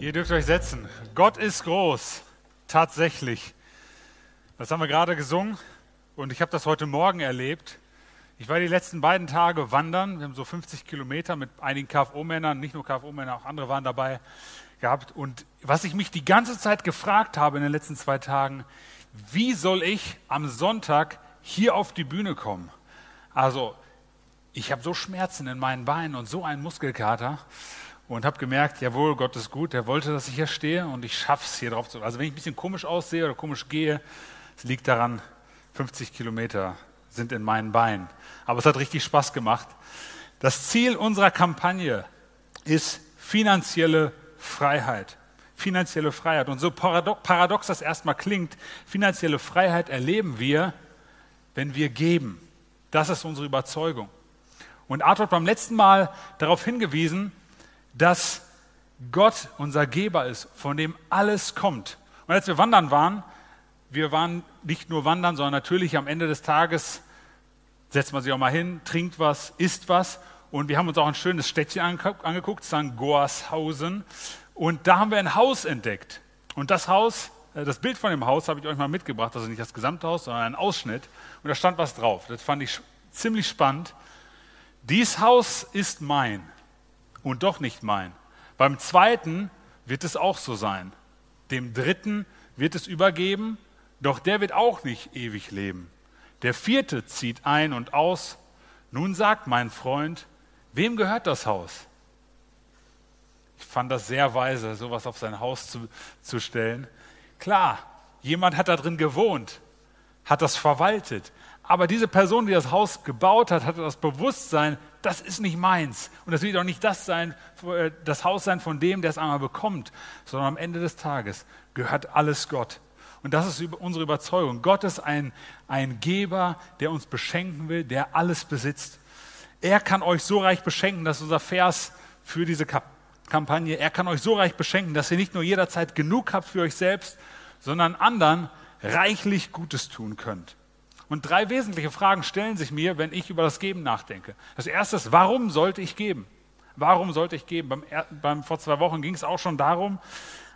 Ihr dürft euch setzen. Gott ist groß. Tatsächlich. Das haben wir gerade gesungen und ich habe das heute Morgen erlebt. Ich war die letzten beiden Tage wandern. Wir haben so 50 Kilometer mit einigen KFO-Männern, nicht nur KFO-Männer, auch andere waren dabei gehabt. Und was ich mich die ganze Zeit gefragt habe in den letzten zwei Tagen, wie soll ich am Sonntag hier auf die Bühne kommen? Also, ich habe so Schmerzen in meinen Beinen und so einen Muskelkater und habe gemerkt, jawohl, Gott ist gut, er wollte, dass ich hier stehe und ich schaffe es hier drauf zu. Also wenn ich ein bisschen komisch aussehe oder komisch gehe, es liegt daran, 50 Kilometer sind in meinen Beinen. Aber es hat richtig Spaß gemacht. Das Ziel unserer Kampagne ist finanzielle Freiheit. Finanzielle Freiheit. Und so paradox das erstmal klingt, finanzielle Freiheit erleben wir, wenn wir geben. Das ist unsere Überzeugung. Und Arthur hat beim letzten Mal darauf hingewiesen, dass Gott unser Geber ist, von dem alles kommt. Und als wir wandern waren, wir waren nicht nur wandern, sondern natürlich am Ende des Tages setzt man sich auch mal hin, trinkt was, isst was. Und wir haben uns auch ein schönes Städtchen angeguckt, St. Goarshausen. Und da haben wir ein Haus entdeckt. Und das Haus, äh, das Bild von dem Haus habe ich euch mal mitgebracht, also nicht das gesamte Haus, sondern ein Ausschnitt. Und da stand was drauf. Das fand ich ziemlich spannend. Dies Haus ist mein und doch nicht mein. Beim zweiten wird es auch so sein. Dem dritten wird es übergeben, doch der wird auch nicht ewig leben. Der vierte zieht ein und aus. Nun sagt mein Freund, wem gehört das Haus? Ich fand das sehr weise, sowas auf sein Haus zu, zu stellen. Klar, jemand hat da drin gewohnt, hat das verwaltet. Aber diese Person, die das Haus gebaut hat, hatte das Bewusstsein, das ist nicht meins. Und das wird auch nicht das, sein, äh, das Haus sein von dem, der es einmal bekommt, sondern am Ende des Tages gehört alles Gott. Und das ist unsere Überzeugung. Gott ist ein, ein Geber, der uns beschenken will, der alles besitzt. Er kann euch so reich beschenken, dass unser Vers für diese Kampagne, er kann euch so reich beschenken, dass ihr nicht nur jederzeit genug habt für euch selbst, sondern anderen reichlich Gutes tun könnt. Und drei wesentliche Fragen stellen sich mir, wenn ich über das Geben nachdenke. Das erste ist, warum sollte ich geben? Warum sollte ich geben? Beim, beim vor zwei Wochen ging es auch schon darum.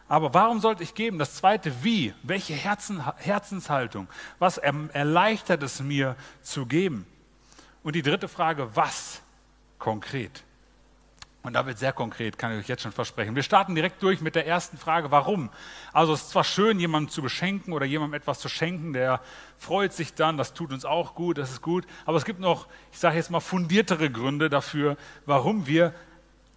Aber warum sollte ich geben? Das zweite, wie? Welche Herzen, Herzenshaltung? Was erleichtert es mir zu geben? Und die dritte Frage, was konkret? Und da wird sehr konkret, kann ich euch jetzt schon versprechen. Wir starten direkt durch mit der ersten Frage, warum? Also es ist zwar schön, jemandem zu beschenken oder jemandem etwas zu schenken, der freut sich dann, das tut uns auch gut, das ist gut, aber es gibt noch, ich sage jetzt mal, fundiertere Gründe dafür, warum wir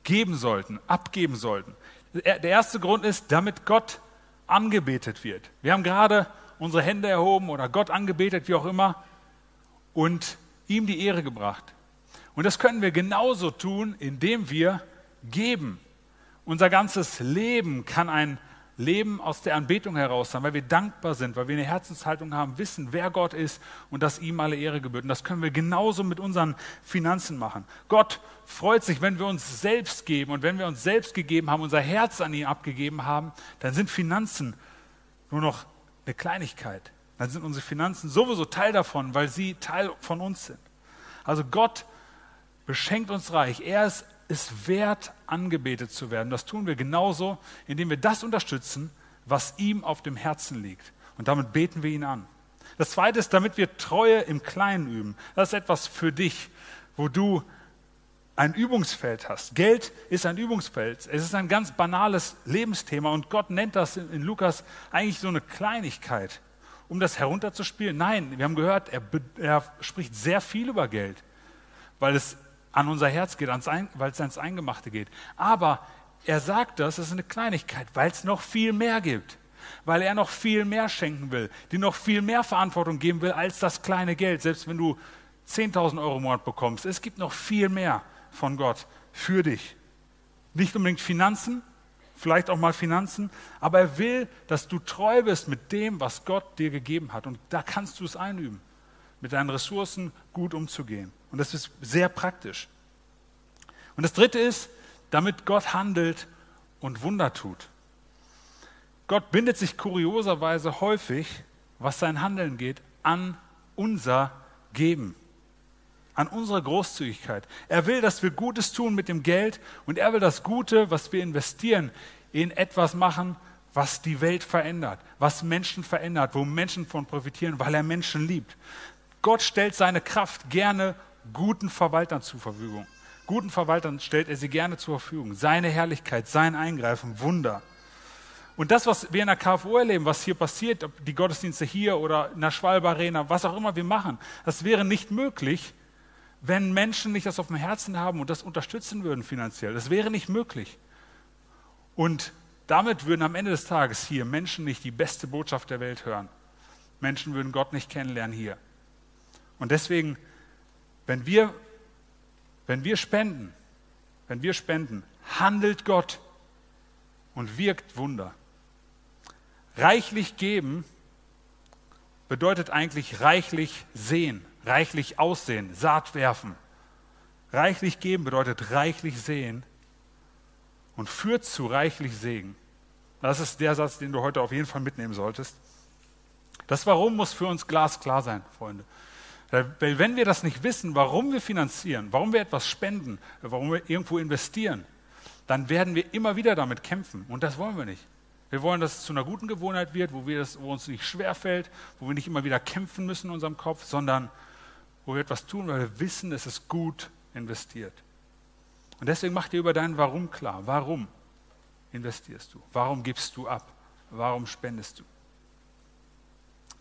geben sollten, abgeben sollten. Der erste Grund ist, damit Gott angebetet wird. Wir haben gerade unsere Hände erhoben oder Gott angebetet, wie auch immer, und ihm die Ehre gebracht. Und das können wir genauso tun, indem wir geben. Unser ganzes Leben kann ein Leben aus der Anbetung heraus sein, weil wir dankbar sind, weil wir eine Herzenshaltung haben, wissen, wer Gott ist und dass ihm alle Ehre gebührt. Und das können wir genauso mit unseren Finanzen machen. Gott freut sich, wenn wir uns selbst geben und wenn wir uns selbst gegeben haben, unser Herz an ihn abgegeben haben, dann sind Finanzen nur noch eine Kleinigkeit. Dann sind unsere Finanzen sowieso Teil davon, weil sie Teil von uns sind. Also Gott beschenkt uns reich. Er ist es wert, angebetet zu werden. Das tun wir genauso, indem wir das unterstützen, was ihm auf dem Herzen liegt. Und damit beten wir ihn an. Das Zweite ist, damit wir Treue im Kleinen üben. Das ist etwas für dich, wo du ein Übungsfeld hast. Geld ist ein Übungsfeld. Es ist ein ganz banales Lebensthema und Gott nennt das in Lukas eigentlich so eine Kleinigkeit, um das herunterzuspielen. Nein, wir haben gehört, er, er spricht sehr viel über Geld, weil es an unser Herz geht, weil es ans Eingemachte geht. Aber er sagt das, das ist eine Kleinigkeit, weil es noch viel mehr gibt. Weil er noch viel mehr schenken will, die noch viel mehr Verantwortung geben will als das kleine Geld. Selbst wenn du 10.000 Euro im Monat bekommst, es gibt noch viel mehr von Gott für dich. Nicht unbedingt Finanzen, vielleicht auch mal Finanzen, aber er will, dass du treu bist mit dem, was Gott dir gegeben hat. Und da kannst du es einüben, mit deinen Ressourcen gut umzugehen. Und das ist sehr praktisch. Und das Dritte ist, damit Gott handelt und Wunder tut. Gott bindet sich kurioserweise häufig, was sein Handeln geht, an unser Geben, an unsere Großzügigkeit. Er will, dass wir Gutes tun mit dem Geld und er will das Gute, was wir investieren, in etwas machen, was die Welt verändert, was Menschen verändert, wo Menschen von profitieren, weil er Menschen liebt. Gott stellt seine Kraft gerne guten Verwaltern zur Verfügung. Guten Verwaltern stellt er sie gerne zur Verfügung. Seine Herrlichkeit, sein Eingreifen, Wunder. Und das, was wir in der KFO erleben, was hier passiert, ob die Gottesdienste hier oder in der Schwalbe Arena, was auch immer wir machen, das wäre nicht möglich, wenn Menschen nicht das auf dem Herzen haben und das unterstützen würden finanziell. Das wäre nicht möglich. Und damit würden am Ende des Tages hier Menschen nicht die beste Botschaft der Welt hören. Menschen würden Gott nicht kennenlernen hier. Und deswegen, wenn wir, wenn wir spenden, wenn wir spenden, handelt Gott und wirkt Wunder. Reichlich geben bedeutet eigentlich reichlich sehen, reichlich aussehen, Saat werfen. Reichlich geben bedeutet reichlich sehen und führt zu reichlich Segen. Das ist der Satz, den du heute auf jeden Fall mitnehmen solltest. Das Warum muss für uns glasklar sein, Freunde. Weil wenn wir das nicht wissen, warum wir finanzieren, warum wir etwas spenden, warum wir irgendwo investieren, dann werden wir immer wieder damit kämpfen. Und das wollen wir nicht. Wir wollen, dass es zu einer guten Gewohnheit wird, wo, wir das, wo uns nicht schwerfällt, wo wir nicht immer wieder kämpfen müssen in unserem Kopf, sondern wo wir etwas tun, weil wir wissen, es ist gut investiert. Und deswegen mach dir über dein Warum klar. Warum investierst du? Warum gibst du ab? Warum spendest du?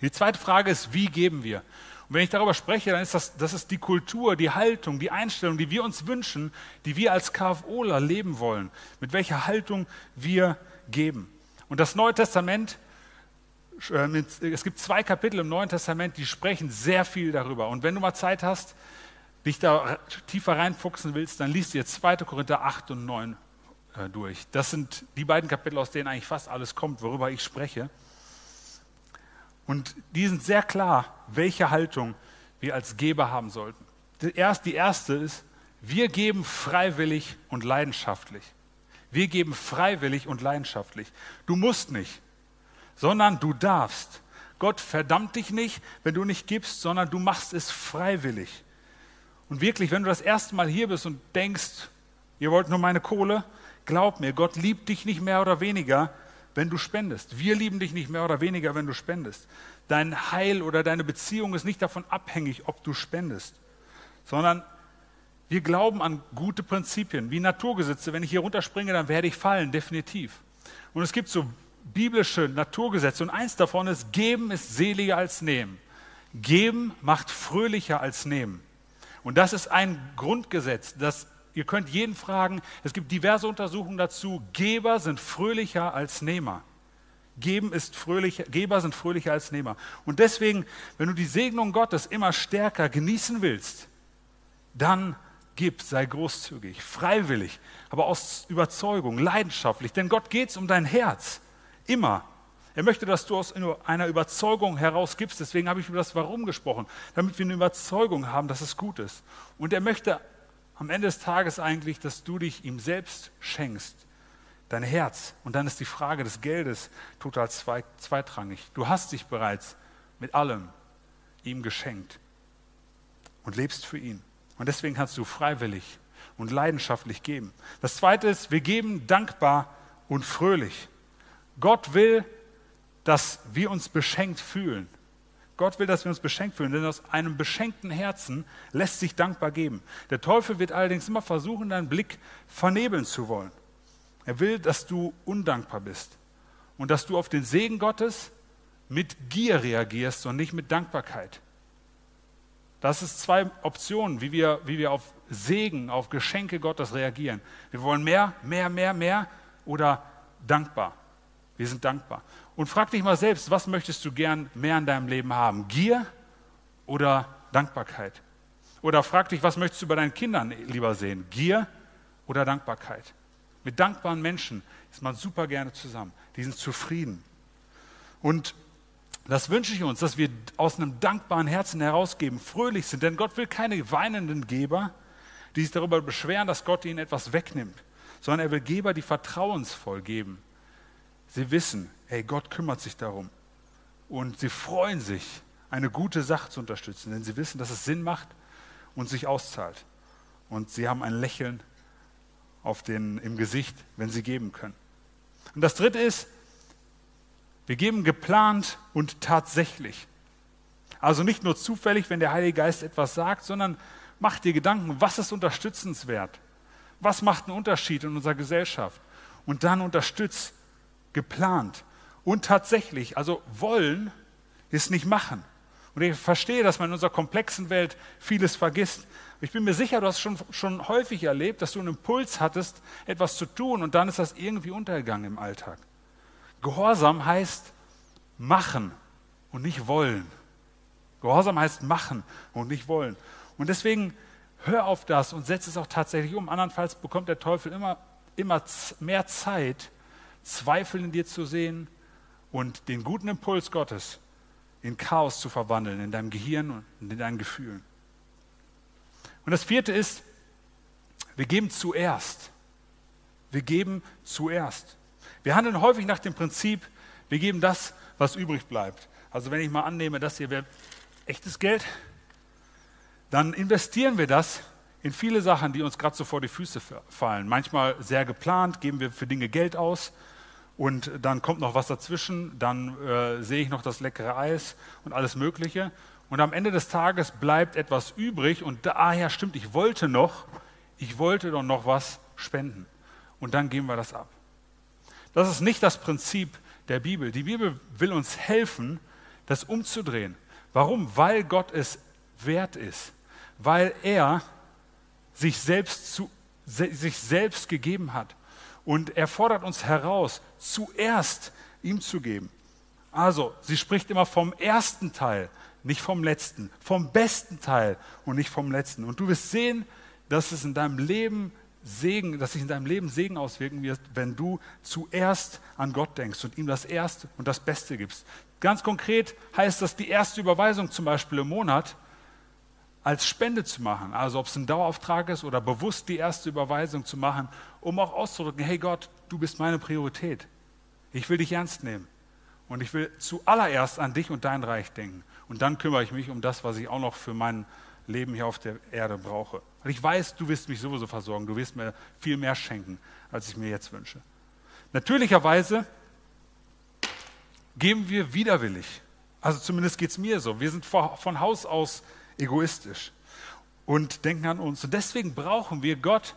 Die zweite Frage ist, wie geben wir? Und wenn ich darüber spreche, dann ist das, das ist die Kultur, die Haltung, die Einstellung, die wir uns wünschen, die wir als KFOler leben wollen, mit welcher Haltung wir geben. Und das Neue Testament, äh, es gibt zwei Kapitel im Neuen Testament, die sprechen sehr viel darüber. Und wenn du mal Zeit hast, dich da tiefer reinfuchsen willst, dann liest dir 2. Korinther 8 und 9 äh, durch. Das sind die beiden Kapitel, aus denen eigentlich fast alles kommt, worüber ich spreche. Und die sind sehr klar, welche Haltung wir als Geber haben sollten. Die erste ist, wir geben freiwillig und leidenschaftlich. Wir geben freiwillig und leidenschaftlich. Du musst nicht, sondern du darfst. Gott verdammt dich nicht, wenn du nicht gibst, sondern du machst es freiwillig. Und wirklich, wenn du das erste Mal hier bist und denkst, ihr wollt nur meine Kohle, glaub mir, Gott liebt dich nicht mehr oder weniger, wenn du spendest. Wir lieben dich nicht mehr oder weniger, wenn du spendest. Dein Heil oder deine Beziehung ist nicht davon abhängig, ob du spendest, sondern wir glauben an gute Prinzipien, wie Naturgesetze. Wenn ich hier runterspringe, dann werde ich fallen, definitiv. Und es gibt so biblische Naturgesetze und eins davon ist, geben ist seliger als nehmen. Geben macht fröhlicher als nehmen. Und das ist ein Grundgesetz, das ihr könnt jeden fragen, es gibt diverse Untersuchungen dazu, Geber sind fröhlicher als Nehmer. Geben ist fröhlicher, Geber sind fröhlicher als Nehmer. Und deswegen, wenn du die Segnung Gottes immer stärker genießen willst, dann gib, sei großzügig, freiwillig, aber aus Überzeugung, leidenschaftlich. Denn Gott geht es um dein Herz. Immer. Er möchte, dass du aus einer Überzeugung heraus gibst. Deswegen habe ich über das Warum gesprochen, damit wir eine Überzeugung haben, dass es gut ist. Und er möchte am Ende des Tages eigentlich, dass du dich ihm selbst schenkst, dein Herz. Und dann ist die Frage des Geldes total zweitrangig. Du hast dich bereits mit allem ihm geschenkt und lebst für ihn. Und deswegen kannst du freiwillig und leidenschaftlich geben. Das Zweite ist, wir geben dankbar und fröhlich. Gott will, dass wir uns beschenkt fühlen. Gott will, dass wir uns beschenkt fühlen, denn aus einem beschenkten Herzen lässt sich dankbar geben. Der Teufel wird allerdings immer versuchen, deinen Blick vernebeln zu wollen. Er will, dass du undankbar bist und dass du auf den Segen Gottes mit Gier reagierst und nicht mit Dankbarkeit. Das ist zwei Optionen, wie wir, wie wir auf Segen, auf Geschenke Gottes reagieren. Wir wollen mehr, mehr, mehr, mehr oder dankbar. Wir sind dankbar. Und frag dich mal selbst, was möchtest du gern mehr in deinem Leben haben? Gier oder Dankbarkeit? Oder frag dich, was möchtest du bei deinen Kindern lieber sehen? Gier oder Dankbarkeit? Mit dankbaren Menschen ist man super gerne zusammen. Die sind zufrieden. Und das wünsche ich uns, dass wir aus einem dankbaren Herzen herausgeben, fröhlich sind. Denn Gott will keine weinenden Geber, die sich darüber beschweren, dass Gott ihnen etwas wegnimmt, sondern er will Geber, die vertrauensvoll geben. Sie wissen, hey, Gott kümmert sich darum. Und sie freuen sich, eine gute Sache zu unterstützen, denn sie wissen, dass es Sinn macht und sich auszahlt. Und sie haben ein Lächeln auf den, im Gesicht, wenn sie geben können. Und das dritte ist, wir geben geplant und tatsächlich. Also nicht nur zufällig, wenn der Heilige Geist etwas sagt, sondern mach dir Gedanken, was ist unterstützenswert? Was macht einen Unterschied in unserer Gesellschaft? Und dann unterstützt, geplant und tatsächlich. Also wollen ist nicht machen. Und ich verstehe, dass man in unserer komplexen Welt vieles vergisst. Ich bin mir sicher, du hast schon, schon häufig erlebt, dass du einen Impuls hattest, etwas zu tun und dann ist das irgendwie untergegangen im Alltag. Gehorsam heißt machen und nicht wollen. Gehorsam heißt machen und nicht wollen. Und deswegen hör auf das und setz es auch tatsächlich um. Andernfalls bekommt der Teufel immer, immer mehr Zeit, Zweifel in dir zu sehen und den guten Impuls Gottes in Chaos zu verwandeln, in deinem Gehirn und in deinen Gefühlen. Und das vierte ist, wir geben zuerst. Wir geben zuerst. Wir handeln häufig nach dem Prinzip, wir geben das, was übrig bleibt. Also wenn ich mal annehme, das hier wäre echtes Geld, dann investieren wir das in viele Sachen, die uns gerade so vor die Füße fallen. Manchmal sehr geplant, geben wir für Dinge Geld aus und dann kommt noch was dazwischen, dann äh, sehe ich noch das leckere Eis und alles Mögliche. Und am Ende des Tages bleibt etwas übrig und daher stimmt, ich wollte noch, ich wollte doch noch was spenden. Und dann geben wir das ab. Das ist nicht das Prinzip der Bibel. Die Bibel will uns helfen, das umzudrehen. Warum? Weil Gott es wert ist. Weil er sich selbst, zu, sich selbst gegeben hat. Und er fordert uns heraus, zuerst ihm zu geben. Also, sie spricht immer vom ersten Teil, nicht vom letzten, vom besten Teil und nicht vom letzten. Und du wirst sehen, dass es in deinem Leben Segen, dass sich in deinem Leben Segen auswirken wird, wenn du zuerst an Gott denkst und ihm das Erste und das Beste gibst. Ganz konkret heißt das, die erste Überweisung zum Beispiel im Monat als Spende zu machen. Also ob es ein Dauerauftrag ist oder bewusst die erste Überweisung zu machen, um auch auszudrücken, hey Gott, du bist meine Priorität. Ich will dich ernst nehmen. Und ich will zuallererst an dich und dein Reich denken. Und dann kümmere ich mich um das, was ich auch noch für mein Leben hier auf der Erde brauche. Und ich weiß, du wirst mich sowieso versorgen. Du wirst mir viel mehr schenken, als ich mir jetzt wünsche. Natürlicherweise geben wir widerwillig. Also zumindest geht es mir so. Wir sind von Haus aus egoistisch und denken an uns. Und deswegen brauchen wir Gott,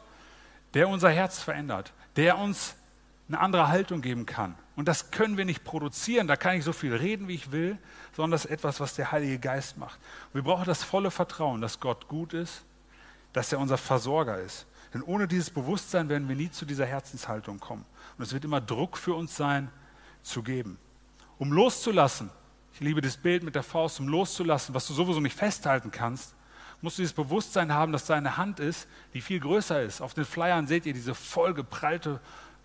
der unser Herz verändert, der uns eine andere Haltung geben kann. Und das können wir nicht produzieren, da kann ich so viel reden, wie ich will, sondern das ist etwas, was der Heilige Geist macht. Und wir brauchen das volle Vertrauen, dass Gott gut ist, dass er unser Versorger ist. Denn ohne dieses Bewusstsein werden wir nie zu dieser Herzenshaltung kommen. Und es wird immer Druck für uns sein, zu geben. Um loszulassen, ich liebe das Bild mit der Faust, um loszulassen, was du sowieso nicht festhalten kannst, musst du dieses Bewusstsein haben, dass deine Hand ist, die viel größer ist. Auf den Flyern seht ihr diese vollgeprallte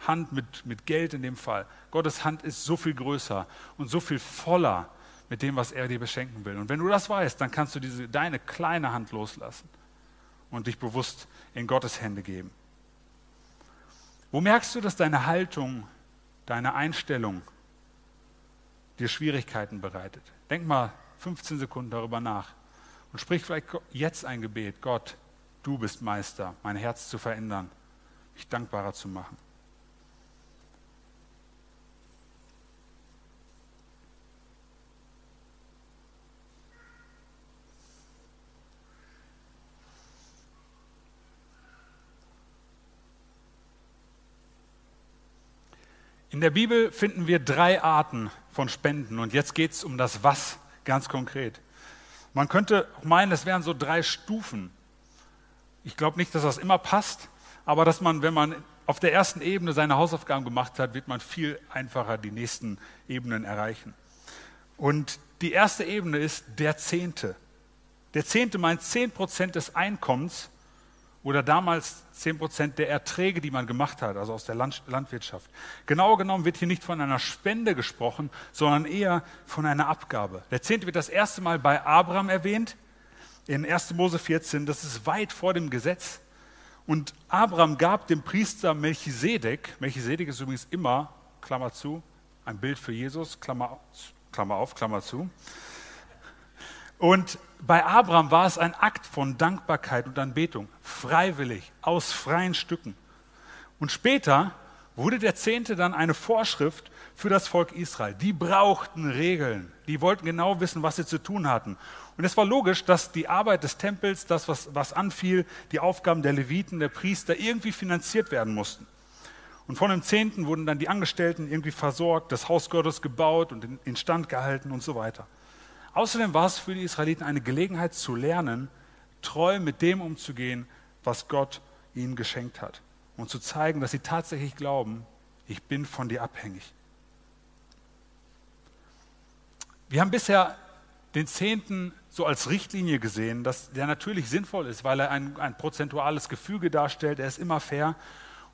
Hand mit, mit Geld in dem Fall. Gottes Hand ist so viel größer und so viel voller mit dem, was er dir beschenken will. Und wenn du das weißt, dann kannst du diese, deine kleine Hand loslassen und dich bewusst in Gottes Hände geben. Wo merkst du, dass deine Haltung, deine Einstellung dir Schwierigkeiten bereitet? Denk mal 15 Sekunden darüber nach und sprich vielleicht jetzt ein Gebet. Gott, du bist Meister, mein Herz zu verändern, mich dankbarer zu machen. In der Bibel finden wir drei Arten von Spenden und jetzt geht es um das Was ganz konkret. Man könnte meinen, es wären so drei Stufen. Ich glaube nicht, dass das immer passt, aber dass man, wenn man auf der ersten Ebene seine Hausaufgaben gemacht hat, wird man viel einfacher die nächsten Ebenen erreichen. Und die erste Ebene ist der Zehnte. Der Zehnte meint zehn Prozent des Einkommens oder damals 10 Prozent der Erträge, die man gemacht hat, also aus der Landwirtschaft. Genauer genommen wird hier nicht von einer Spende gesprochen, sondern eher von einer Abgabe. Der Zehnte wird das erste Mal bei Abraham erwähnt, in 1. Mose 14, das ist weit vor dem Gesetz. Und Abraham gab dem Priester Melchisedek, Melchisedek ist übrigens immer, Klammer zu, ein Bild für Jesus, Klammer, Klammer auf, Klammer zu, und bei Abraham war es ein Akt von Dankbarkeit und Anbetung, freiwillig, aus freien Stücken. Und später wurde der Zehnte dann eine Vorschrift für das Volk Israel. Die brauchten Regeln. Die wollten genau wissen, was sie zu tun hatten. Und es war logisch, dass die Arbeit des Tempels, das, was, was anfiel, die Aufgaben der Leviten, der Priester irgendwie finanziert werden mussten. Und von dem Zehnten wurden dann die Angestellten irgendwie versorgt, das Haus Gottes gebaut und instand gehalten und so weiter. Außerdem war es für die Israeliten eine Gelegenheit zu lernen, treu mit dem umzugehen, was Gott ihnen geschenkt hat. Und zu zeigen, dass sie tatsächlich glauben, ich bin von dir abhängig. Wir haben bisher den Zehnten so als Richtlinie gesehen, dass der natürlich sinnvoll ist, weil er ein, ein prozentuales Gefüge darstellt, er ist immer fair.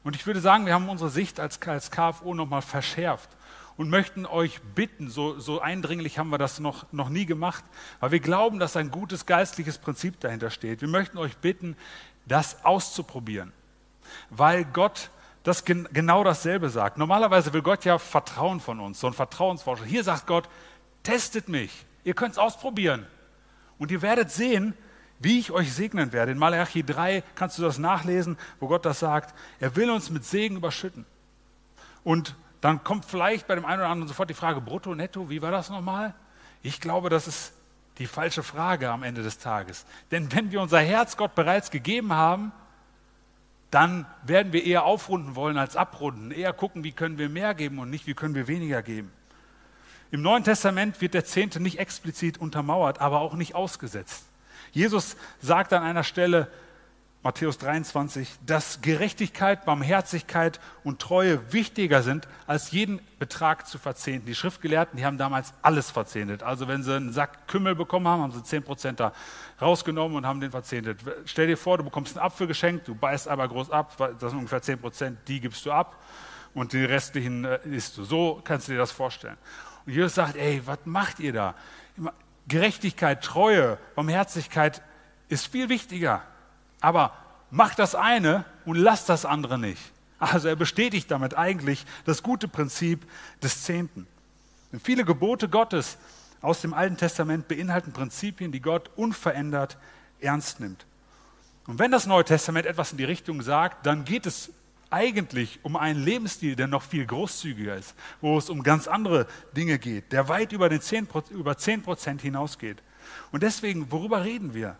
Und ich würde sagen, wir haben unsere Sicht als, als KFO nochmal verschärft und möchten euch bitten, so, so eindringlich haben wir das noch, noch nie gemacht, weil wir glauben, dass ein gutes geistliches Prinzip dahinter steht. Wir möchten euch bitten, das auszuprobieren, weil Gott das gen genau dasselbe sagt. Normalerweise will Gott ja Vertrauen von uns, so ein Vertrauensvorschuss. Hier sagt Gott, testet mich, ihr könnt es ausprobieren und ihr werdet sehen, wie ich euch segnen werde. In Malachi 3 kannst du das nachlesen, wo Gott das sagt. Er will uns mit Segen überschütten. Und dann kommt vielleicht bei dem einen oder anderen sofort die Frage, brutto, netto, wie war das nochmal? Ich glaube, das ist die falsche Frage am Ende des Tages. Denn wenn wir unser Herz Gott bereits gegeben haben, dann werden wir eher aufrunden wollen als abrunden, eher gucken, wie können wir mehr geben und nicht, wie können wir weniger geben. Im Neuen Testament wird der Zehnte nicht explizit untermauert, aber auch nicht ausgesetzt. Jesus sagt an einer Stelle, Matthäus 23, dass Gerechtigkeit, Barmherzigkeit und Treue wichtiger sind, als jeden Betrag zu verzehnten. Die Schriftgelehrten, die haben damals alles verzehntet. Also wenn sie einen Sack Kümmel bekommen haben, haben sie 10 Prozent da rausgenommen und haben den verzehntet. Stell dir vor, du bekommst einen Apfel geschenkt, du beißt aber groß ab, das sind ungefähr 10 Prozent, die gibst du ab und die restlichen äh, isst du. So kannst du dir das vorstellen. Und Jesus sagt, ey, was macht ihr da? Gerechtigkeit, Treue, Barmherzigkeit ist viel wichtiger. Aber mach das eine und lass das andere nicht. Also er bestätigt damit eigentlich das gute Prinzip des Zehnten. Und viele Gebote Gottes aus dem Alten Testament beinhalten Prinzipien, die Gott unverändert ernst nimmt. Und wenn das Neue Testament etwas in die Richtung sagt, dann geht es eigentlich um einen Lebensstil, der noch viel großzügiger ist, wo es um ganz andere Dinge geht, der weit über, den 10, über 10 Prozent hinausgeht. Und deswegen, worüber reden wir?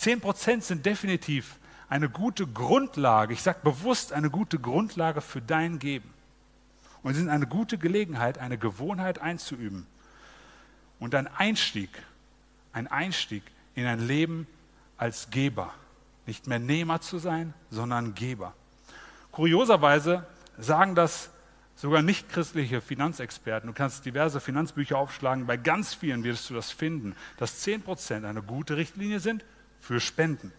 10 Prozent sind definitiv eine gute Grundlage, ich sage bewusst eine gute Grundlage für dein Geben. Und sie sind eine gute Gelegenheit, eine Gewohnheit einzuüben. Und ein Einstieg, ein Einstieg in ein Leben als Geber. Nicht mehr Nehmer zu sein, sondern Geber. Kurioserweise sagen das sogar nicht christliche Finanzexperten. Du kannst diverse Finanzbücher aufschlagen. Bei ganz vielen wirst du das finden, dass 10% eine gute Richtlinie sind für Spenden.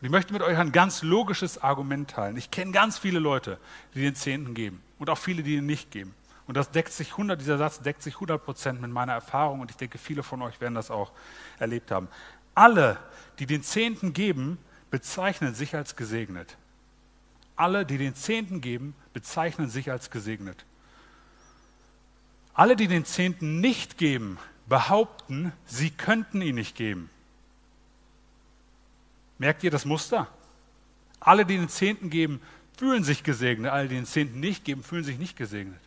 Und ich möchte mit euch ein ganz logisches Argument teilen. Ich kenne ganz viele Leute, die den Zehnten geben und auch viele, die ihn nicht geben. Und das deckt sich 100, dieser Satz deckt sich 100 Prozent mit meiner Erfahrung und ich denke, viele von euch werden das auch erlebt haben. Alle, die den Zehnten geben, bezeichnen sich als gesegnet. Alle, die den Zehnten geben, bezeichnen sich als gesegnet. Alle, die den Zehnten nicht geben, behaupten, sie könnten ihn nicht geben. Merkt ihr das Muster? Alle, die den Zehnten geben, fühlen sich gesegnet. Alle, die den Zehnten nicht geben, fühlen sich nicht gesegnet.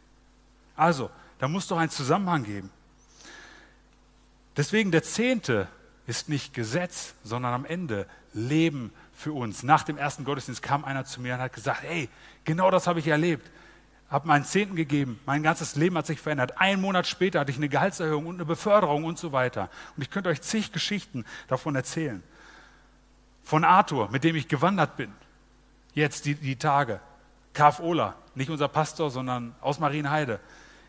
Also, da muss doch ein Zusammenhang geben. Deswegen der Zehnte ist nicht Gesetz, sondern am Ende Leben für uns. Nach dem ersten Gottesdienst kam einer zu mir und hat gesagt, hey, genau das habe ich erlebt. Habe meinen Zehnten gegeben, mein ganzes Leben hat sich verändert. Einen Monat später hatte ich eine Gehaltserhöhung und eine Beförderung und so weiter. Und ich könnte euch zig Geschichten davon erzählen von Arthur, mit dem ich gewandert bin, jetzt die, die Tage. Kaf Ola, nicht unser Pastor, sondern aus Marienheide.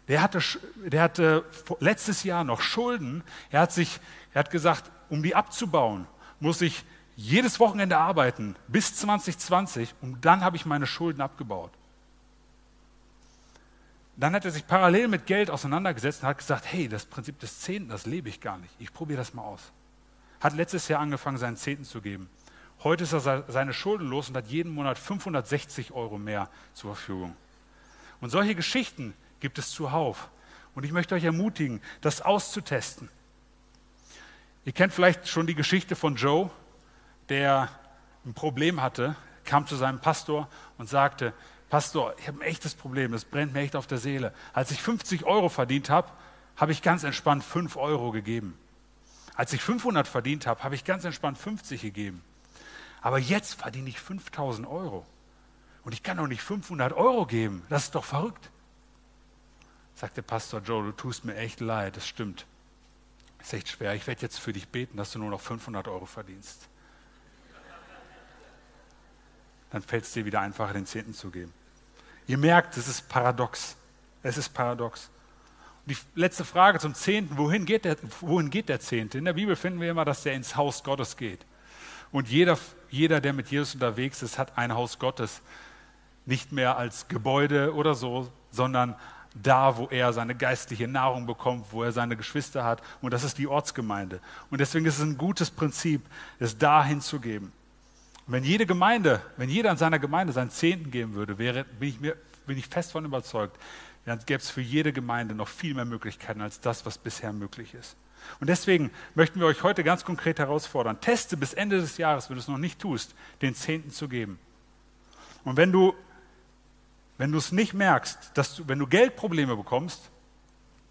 Der hatte, der hatte letztes Jahr noch Schulden. Er hat, sich, er hat gesagt, um die abzubauen, muss ich jedes Wochenende arbeiten bis 2020 und dann habe ich meine Schulden abgebaut. Dann hat er sich parallel mit Geld auseinandergesetzt und hat gesagt, hey, das Prinzip des Zehnten, das lebe ich gar nicht. Ich probiere das mal aus. Hat letztes Jahr angefangen, seinen Zehnten zu geben. Heute ist er seine Schulden los und hat jeden Monat 560 Euro mehr zur Verfügung. Und solche Geschichten gibt es zuhauf. Und ich möchte euch ermutigen, das auszutesten. Ihr kennt vielleicht schon die Geschichte von Joe, der ein Problem hatte, kam zu seinem Pastor und sagte, Pastor, ich habe ein echtes Problem, das brennt mir echt auf der Seele. Als ich 50 Euro verdient habe, habe ich ganz entspannt 5 Euro gegeben. Als ich 500 verdient habe, habe ich ganz entspannt 50 gegeben. Aber jetzt verdiene ich 5000 Euro. Und ich kann doch nicht 500 Euro geben. Das ist doch verrückt. Sagt der Pastor Joe, du tust mir echt leid, das stimmt. Ist echt schwer. Ich werde jetzt für dich beten, dass du nur noch 500 Euro verdienst. Dann fällt es dir wieder einfacher, den Zehnten zu geben. Ihr merkt, es ist paradox. Es ist paradox. Und die letzte Frage zum Zehnten, wohin geht, der, wohin geht der Zehnte? In der Bibel finden wir immer, dass der ins Haus Gottes geht. Und jeder, jeder, der mit Jesus unterwegs ist, hat ein Haus Gottes. Nicht mehr als Gebäude oder so, sondern da, wo er seine geistliche Nahrung bekommt, wo er seine Geschwister hat. Und das ist die Ortsgemeinde. Und deswegen ist es ein gutes Prinzip, es da hinzugeben. Und wenn jede Gemeinde, wenn jeder in seiner Gemeinde seinen Zehnten geben würde, wäre, bin ich, mir, bin ich fest davon überzeugt, dann gäbe es für jede Gemeinde noch viel mehr Möglichkeiten als das, was bisher möglich ist. Und deswegen möchten wir euch heute ganz konkret herausfordern, teste bis Ende des Jahres, wenn du es noch nicht tust, den Zehnten zu geben. Und wenn du wenn du es nicht merkst, dass du, wenn du Geldprobleme bekommst,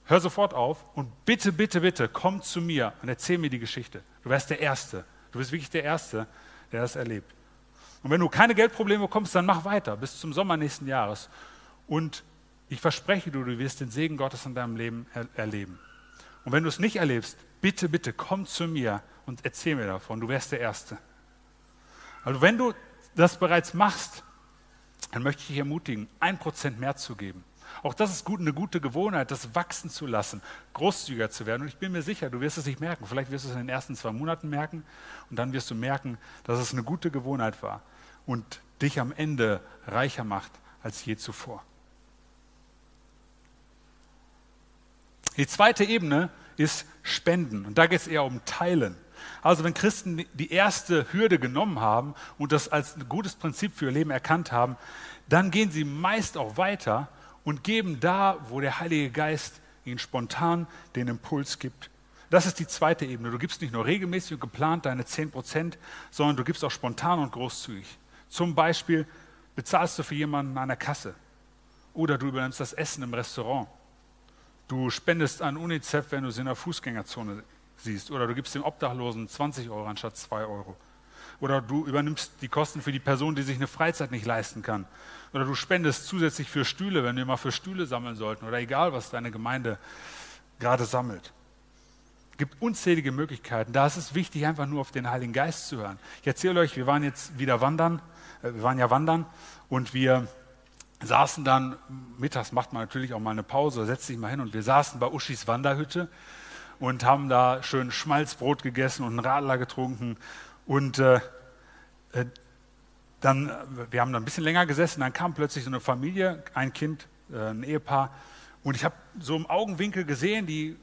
hör sofort auf und bitte, bitte, bitte, komm zu mir und erzähl mir die Geschichte. Du wärst der Erste. Du bist wirklich der Erste, der das erlebt. Und wenn du keine Geldprobleme bekommst, dann mach weiter bis zum Sommer nächsten Jahres. Und ich verspreche dir, du wirst den Segen Gottes in deinem Leben er erleben. Und wenn du es nicht erlebst, bitte, bitte komm zu mir und erzähl mir davon. Du wärst der Erste. Also wenn du das bereits machst, dann möchte ich dich ermutigen, ein Prozent mehr zu geben. Auch das ist gut, eine gute Gewohnheit, das wachsen zu lassen, großzügiger zu werden. Und ich bin mir sicher, du wirst es nicht merken. Vielleicht wirst du es in den ersten zwei Monaten merken und dann wirst du merken, dass es eine gute Gewohnheit war und dich am Ende reicher macht als je zuvor. Die zweite Ebene ist Spenden. Und da geht es eher um Teilen. Also wenn Christen die erste Hürde genommen haben und das als ein gutes Prinzip für ihr Leben erkannt haben, dann gehen sie meist auch weiter und geben da, wo der Heilige Geist ihnen spontan den Impuls gibt. Das ist die zweite Ebene. Du gibst nicht nur regelmäßig und geplant deine 10 Prozent, sondern du gibst auch spontan und großzügig. Zum Beispiel bezahlst du für jemanden an der Kasse oder du übernimmst das Essen im Restaurant. Du spendest an UNICEF, wenn du sie in der Fußgängerzone siehst. Oder du gibst dem Obdachlosen 20 Euro anstatt 2 Euro. Oder du übernimmst die Kosten für die Person, die sich eine Freizeit nicht leisten kann. Oder du spendest zusätzlich für Stühle, wenn wir mal für Stühle sammeln sollten. Oder egal, was deine Gemeinde gerade sammelt. Es gibt unzählige Möglichkeiten. Da ist es wichtig, einfach nur auf den Heiligen Geist zu hören. Ich erzähle euch, wir waren jetzt wieder wandern. Äh, wir waren ja wandern und wir saßen dann, mittags macht man natürlich auch mal eine Pause, setzt sich mal hin und wir saßen bei Uschis Wanderhütte und haben da schön Schmalzbrot gegessen und einen Radler getrunken. Und äh, äh dann, wir haben da ein bisschen länger gesessen, dann kam plötzlich so eine Familie, ein Kind, äh, ein Ehepaar. Und ich habe so im Augenwinkel gesehen, die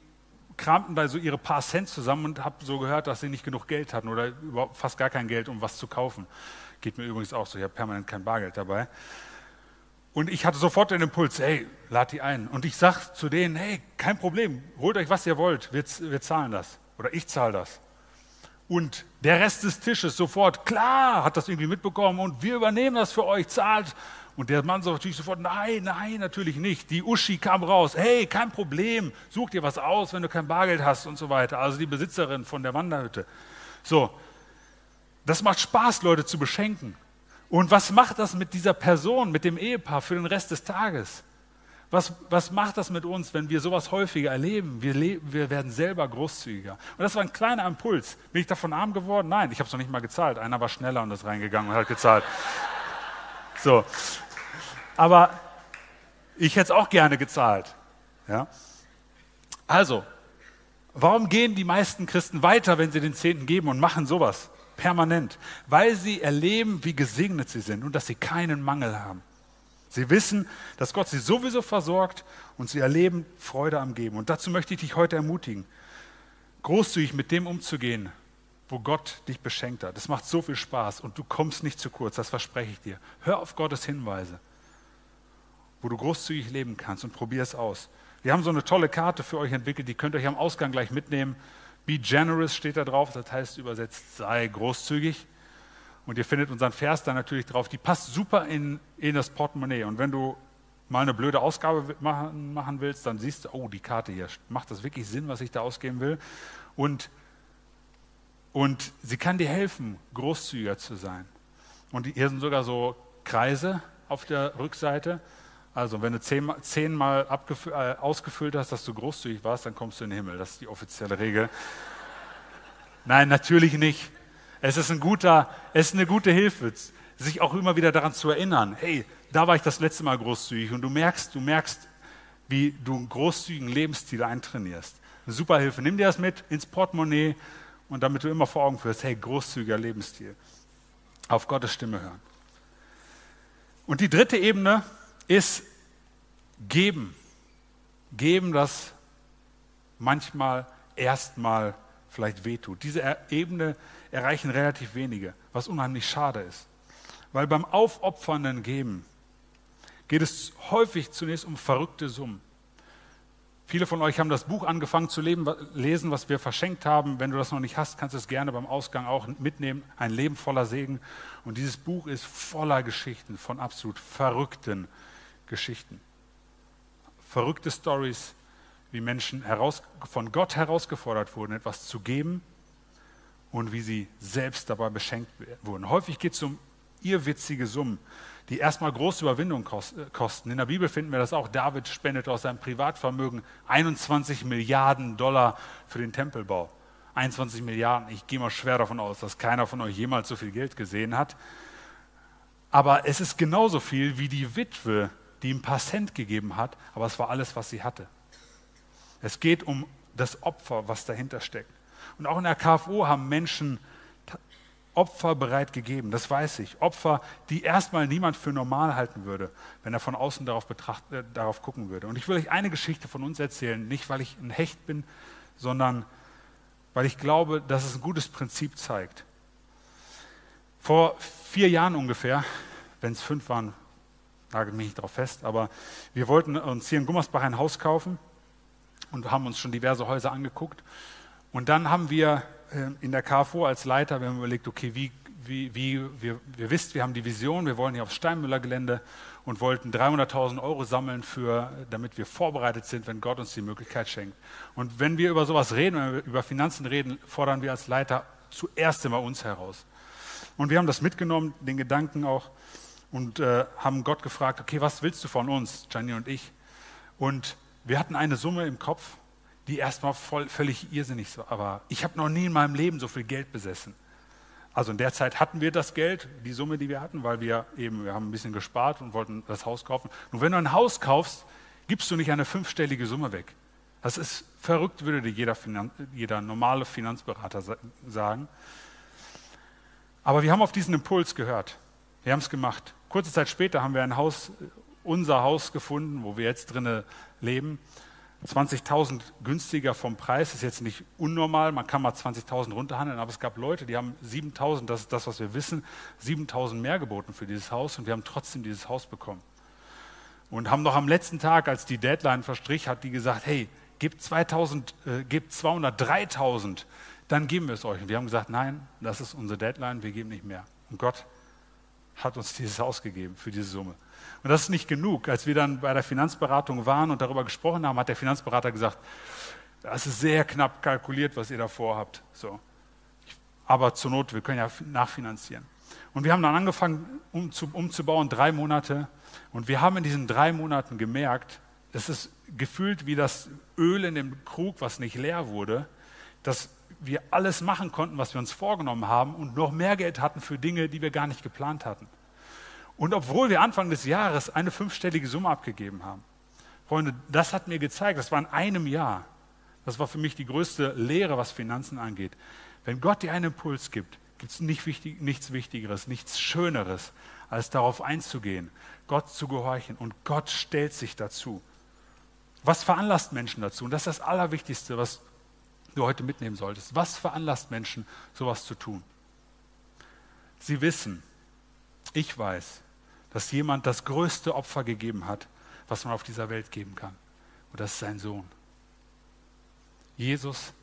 kramten da so ihre paar Cent zusammen und habe so gehört, dass sie nicht genug Geld hatten oder überhaupt fast gar kein Geld, um was zu kaufen. Geht mir übrigens auch so, ich habe permanent kein Bargeld dabei. Und ich hatte sofort den Impuls, hey, lad die ein. Und ich sage zu denen, hey, kein Problem, holt euch, was ihr wollt, wir, wir zahlen das. Oder ich zahle das. Und der Rest des Tisches sofort, klar, hat das irgendwie mitbekommen und wir übernehmen das für euch, zahlt. Und der Mann sagt natürlich sofort, nein, nein, natürlich nicht. Die Uschi kam raus, hey, kein Problem, such dir was aus, wenn du kein Bargeld hast und so weiter. Also die Besitzerin von der Wanderhütte. So, das macht Spaß, Leute zu beschenken. Und was macht das mit dieser Person, mit dem Ehepaar für den Rest des Tages? Was, was macht das mit uns, wenn wir sowas häufiger erleben? Wir, leben, wir werden selber großzügiger. Und das war ein kleiner Impuls. Bin ich davon arm geworden? Nein, ich habe es noch nicht mal gezahlt. Einer war schneller und ist reingegangen und hat gezahlt. So. Aber ich hätte es auch gerne gezahlt. Ja? Also, warum gehen die meisten Christen weiter, wenn sie den Zehnten geben und machen sowas? Permanent, weil sie erleben, wie gesegnet sie sind und dass sie keinen Mangel haben. Sie wissen, dass Gott sie sowieso versorgt und sie erleben Freude am Geben. Und dazu möchte ich dich heute ermutigen, großzügig mit dem umzugehen, wo Gott dich beschenkt hat. Das macht so viel Spaß und du kommst nicht zu kurz, das verspreche ich dir. Hör auf Gottes Hinweise, wo du großzügig leben kannst und probier es aus. Wir haben so eine tolle Karte für euch entwickelt, die könnt ihr euch am Ausgang gleich mitnehmen. Be generous steht da drauf, das heißt übersetzt, sei großzügig. Und ihr findet unseren Vers da natürlich drauf. Die passt super in, in das Portemonnaie. Und wenn du mal eine blöde Ausgabe machen, machen willst, dann siehst du, oh, die Karte hier, macht das wirklich Sinn, was ich da ausgeben will? Und, und sie kann dir helfen, großzügiger zu sein. Und hier sind sogar so Kreise auf der Rückseite. Also wenn du zehnmal, zehnmal äh, ausgefüllt hast, dass du großzügig warst, dann kommst du in den Himmel. Das ist die offizielle Regel. Nein, natürlich nicht. Es ist, ein guter, es ist eine gute Hilfe, sich auch immer wieder daran zu erinnern, hey, da war ich das letzte Mal großzügig und du merkst, du merkst, wie du einen großzügigen Lebensstil eintrainierst. Eine super Hilfe. Nimm dir das mit ins Portemonnaie und damit du immer vor Augen führst, hey, großzügiger Lebensstil. Auf Gottes Stimme hören. Und die dritte Ebene ist geben. Geben, das manchmal erstmal vielleicht wehtut. Diese Ebene erreichen relativ wenige, was unheimlich schade ist. Weil beim aufopfernden Geben geht es häufig zunächst um verrückte Summen. Viele von euch haben das Buch angefangen zu lesen, was wir verschenkt haben. Wenn du das noch nicht hast, kannst du es gerne beim Ausgang auch mitnehmen. Ein Leben voller Segen. Und dieses Buch ist voller Geschichten, von absolut verrückten Geschichten. Verrückte Stories, wie Menschen heraus, von Gott herausgefordert wurden, etwas zu geben und wie sie selbst dabei beschenkt wurden. Häufig geht es um irrwitzige Summen, die erstmal große Überwindung äh, kosten. In der Bibel finden wir das auch. David spendet aus seinem Privatvermögen 21 Milliarden Dollar für den Tempelbau. 21 Milliarden. Ich gehe mal schwer davon aus, dass keiner von euch jemals so viel Geld gesehen hat. Aber es ist genauso viel wie die Witwe, die ihm ein paar Cent gegeben hat, aber es war alles, was sie hatte. Es geht um das Opfer, was dahinter steckt. Und auch in der KFO haben Menschen Opfer bereit gegeben, das weiß ich. Opfer, die erstmal niemand für normal halten würde, wenn er von außen darauf, betracht, äh, darauf gucken würde. Und ich will euch eine Geschichte von uns erzählen, nicht weil ich ein Hecht bin, sondern weil ich glaube, dass es ein gutes Prinzip zeigt. Vor vier Jahren ungefähr, wenn es fünf waren, nagelt mich nicht darauf fest, aber wir wollten uns hier in Gummersbach ein Haus kaufen und haben uns schon diverse Häuser angeguckt. Und dann haben wir äh, in der KFO als Leiter, wir haben überlegt, okay, wie, wie, wie wir, wir wisst, wir haben die Vision, wir wollen hier aufs Steinmüller-Gelände und wollten 300.000 Euro sammeln, für, damit wir vorbereitet sind, wenn Gott uns die Möglichkeit schenkt. Und wenn wir über sowas reden, wenn wir über Finanzen reden, fordern wir als Leiter zuerst immer uns heraus. Und wir haben das mitgenommen, den Gedanken auch, und äh, haben Gott gefragt, okay, was willst du von uns, Gianni und ich? Und wir hatten eine Summe im Kopf, die erstmal voll, völlig irrsinnig war. Ich habe noch nie in meinem Leben so viel Geld besessen. Also in der Zeit hatten wir das Geld, die Summe, die wir hatten, weil wir eben, wir haben ein bisschen gespart und wollten das Haus kaufen. Nur wenn du ein Haus kaufst, gibst du nicht eine fünfstellige Summe weg. Das ist verrückt, würde dir jeder, Finan jeder normale Finanzberater sagen. Aber wir haben auf diesen Impuls gehört. Wir haben es gemacht. Kurze Zeit später haben wir ein Haus, unser Haus gefunden, wo wir jetzt drinnen leben. 20.000 günstiger vom Preis ist jetzt nicht unnormal. Man kann mal 20.000 runterhandeln, aber es gab Leute, die haben 7.000, das ist das, was wir wissen, 7.000 mehr geboten für dieses Haus und wir haben trotzdem dieses Haus bekommen. Und haben noch am letzten Tag, als die Deadline verstrich, hat die gesagt, hey, gebt 2000, äh, gebt 200, 3000, dann geben wir es euch. Und wir haben gesagt, nein, das ist unsere Deadline, wir geben nicht mehr. Und Gott hat uns dieses Haus gegeben für diese Summe. Und das ist nicht genug. Als wir dann bei der Finanzberatung waren und darüber gesprochen haben, hat der Finanzberater gesagt, das ist sehr knapp kalkuliert, was ihr da vorhabt. So. Aber zur Not, wir können ja nachfinanzieren. Und wir haben dann angefangen umzubauen, drei Monate. Und wir haben in diesen drei Monaten gemerkt, es ist gefühlt wie das Öl in dem Krug, was nicht leer wurde, dass wir alles machen konnten, was wir uns vorgenommen haben und noch mehr Geld hatten für Dinge, die wir gar nicht geplant hatten. Und obwohl wir Anfang des Jahres eine fünfstellige Summe abgegeben haben, Freunde, das hat mir gezeigt, das war in einem Jahr. Das war für mich die größte Lehre, was Finanzen angeht. Wenn Gott dir einen Impuls gibt, gibt es nicht wichtig, nichts Wichtigeres, nichts Schöneres, als darauf einzugehen, Gott zu gehorchen. Und Gott stellt sich dazu. Was veranlasst Menschen dazu? Und das ist das Allerwichtigste, was du heute mitnehmen solltest. Was veranlasst Menschen, sowas zu tun? Sie wissen, ich weiß, dass jemand das größte Opfer gegeben hat, was man auf dieser Welt geben kann. Und das ist sein Sohn. Jesus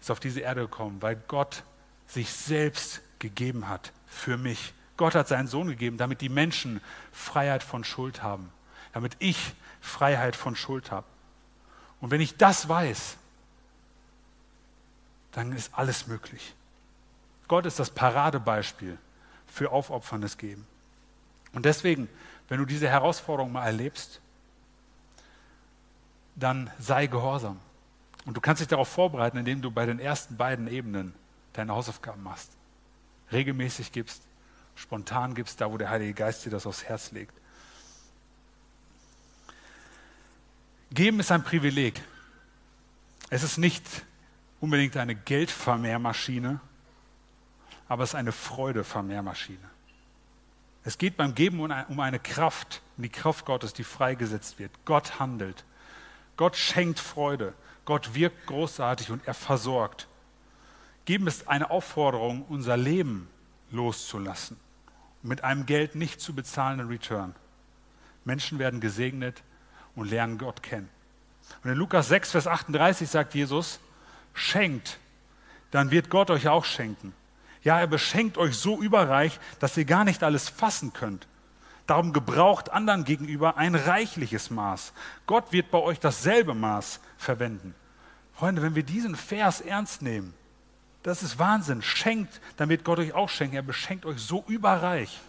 ist auf diese Erde gekommen, weil Gott sich selbst gegeben hat für mich. Gott hat seinen Sohn gegeben, damit die Menschen Freiheit von Schuld haben, damit ich Freiheit von Schuld habe. Und wenn ich das weiß, dann ist alles möglich. Gott ist das Paradebeispiel für aufopferndes Geben. Und deswegen, wenn du diese Herausforderung mal erlebst, dann sei gehorsam. Und du kannst dich darauf vorbereiten, indem du bei den ersten beiden Ebenen deine Hausaufgaben machst. Regelmäßig gibst, spontan gibst, da wo der Heilige Geist dir das aufs Herz legt. Geben ist ein Privileg. Es ist nicht unbedingt eine Geldvermehrmaschine, aber es ist eine Freudevermehrmaschine. Es geht beim Geben um eine Kraft, um die Kraft Gottes, die freigesetzt wird. Gott handelt. Gott schenkt Freude. Gott wirkt großartig und er versorgt. Geben ist eine Aufforderung, unser Leben loszulassen. Mit einem Geld nicht zu bezahlenden Return. Menschen werden gesegnet und lernen Gott kennen. Und in Lukas 6, Vers 38 sagt Jesus, schenkt, dann wird Gott euch auch schenken. Ja, er beschenkt euch so überreich, dass ihr gar nicht alles fassen könnt. Darum gebraucht anderen gegenüber ein reichliches Maß. Gott wird bei euch dasselbe Maß verwenden. Freunde, wenn wir diesen Vers ernst nehmen, das ist Wahnsinn. Schenkt, dann wird Gott euch auch schenken. Er beschenkt euch so überreich,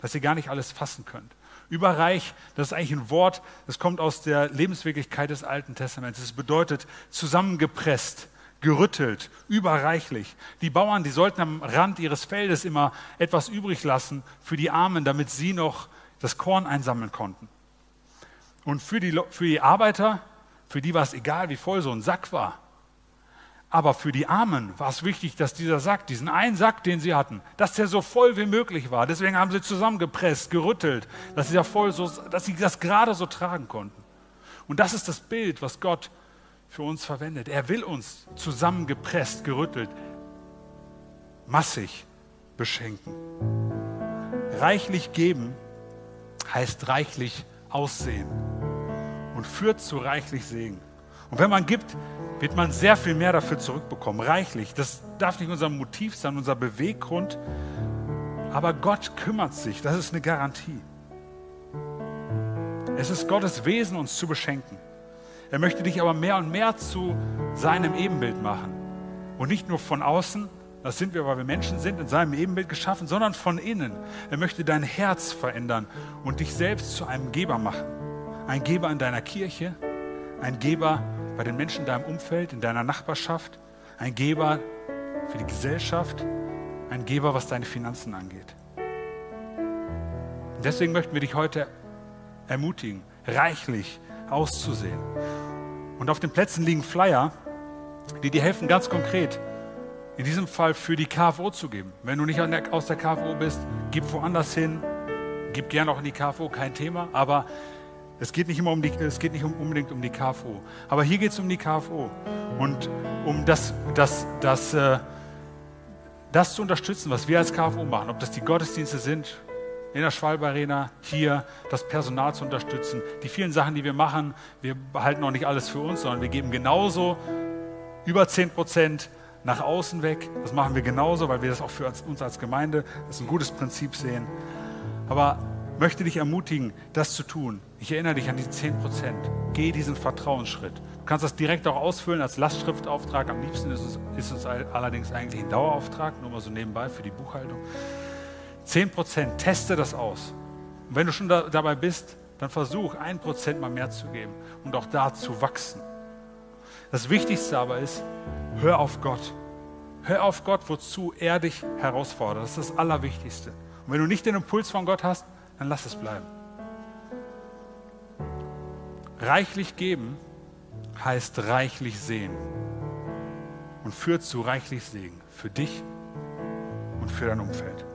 dass ihr gar nicht alles fassen könnt. Überreich, das ist eigentlich ein Wort, das kommt aus der Lebenswirklichkeit des Alten Testaments. Es bedeutet zusammengepresst, gerüttelt, überreichlich. Die Bauern, die sollten am Rand ihres Feldes immer etwas übrig lassen für die Armen, damit sie noch das Korn einsammeln konnten. Und für die, für die Arbeiter, für die war es egal, wie voll so ein Sack war. Aber für die Armen war es wichtig, dass dieser Sack, diesen einen Sack, den sie hatten, dass der so voll wie möglich war. Deswegen haben sie zusammengepresst, gerüttelt, dass sie, voll so, dass sie das gerade so tragen konnten. Und das ist das Bild, was Gott für uns verwendet. Er will uns zusammengepresst, gerüttelt, massig beschenken. Reichlich geben heißt reichlich aussehen und führt zu reichlich Segen. Und wenn man gibt, wird man sehr viel mehr dafür zurückbekommen, reichlich. Das darf nicht unser Motiv sein, unser Beweggrund. Aber Gott kümmert sich, das ist eine Garantie. Es ist Gottes Wesen, uns zu beschenken. Er möchte dich aber mehr und mehr zu seinem Ebenbild machen. Und nicht nur von außen, das sind wir, weil wir Menschen sind, in seinem Ebenbild geschaffen, sondern von innen. Er möchte dein Herz verändern und dich selbst zu einem Geber machen. Ein Geber in deiner Kirche, ein Geber bei den Menschen in deinem Umfeld, in deiner Nachbarschaft, ein Geber für die Gesellschaft, ein Geber, was deine Finanzen angeht. Und deswegen möchten wir dich heute ermutigen, reichlich auszusehen. Und auf den Plätzen liegen Flyer, die dir helfen, ganz konkret, in diesem Fall für die KFO zu geben. Wenn du nicht aus der KFO bist, gib woanders hin, gib gerne auch in die KFO, kein Thema, aber es geht nicht immer um die, es geht nicht unbedingt um die KFO. Aber hier geht es um die KFO. Und um das, das, das, äh, das zu unterstützen, was wir als KFO machen, ob das die Gottesdienste sind, in der Schwalbe Arena, hier das Personal zu unterstützen, die vielen Sachen, die wir machen, wir behalten auch nicht alles für uns, sondern wir geben genauso über 10 Prozent nach außen weg. Das machen wir genauso, weil wir das auch für uns als Gemeinde als ein gutes Prinzip sehen. Aber möchte dich ermutigen, das zu tun. Ich erinnere dich an die 10 Prozent. Geh diesen Vertrauensschritt. Du kannst das direkt auch ausfüllen als Lastschriftauftrag. Am liebsten ist es, ist es allerdings eigentlich ein Dauerauftrag, nur mal so nebenbei für die Buchhaltung. 10 Prozent, teste das aus. Und wenn du schon da, dabei bist, dann versuch, ein Prozent mal mehr zu geben und auch da zu wachsen. Das Wichtigste aber ist, hör auf Gott. Hör auf Gott, wozu er dich herausfordert. Das ist das Allerwichtigste. Und wenn du nicht den Impuls von Gott hast, dann lass es bleiben. Reichlich geben heißt reichlich sehen und führt zu reichlich Segen für dich und für dein Umfeld.